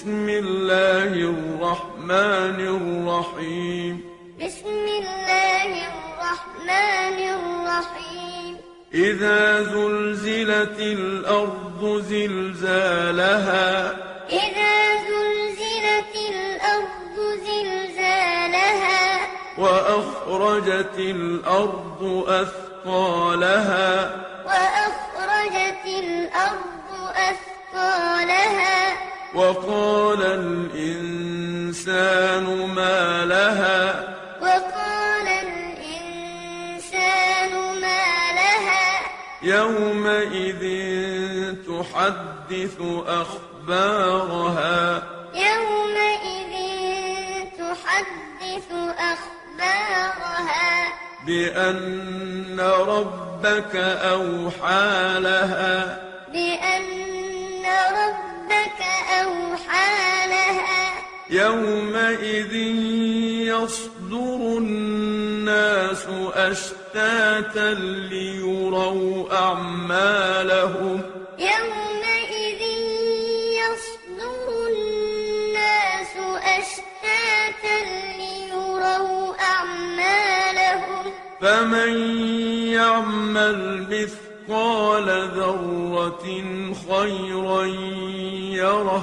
بسم الله الرحمن الرحيم. بسم الله الرحمن الرحيم. إذا زلزلت الأرض زلزالها. إذا زلزلت الأرض زلزالها. وأخرجت الأرض أثقالها. وأخرجت وقال الإنسان ما لها وقال الإنسان ما لها يومئذ تحدث أخبارها يومئذ تحدث أخبارها بأن ربك أوحى لها بأن لها يومئذ يصدر الناس أشتاتا ليروا أعمالهم. يومئذ يصدر الناس أشتاتا ليروا أعمالهم. فمن يعمل مثقال ذرة خيرا يره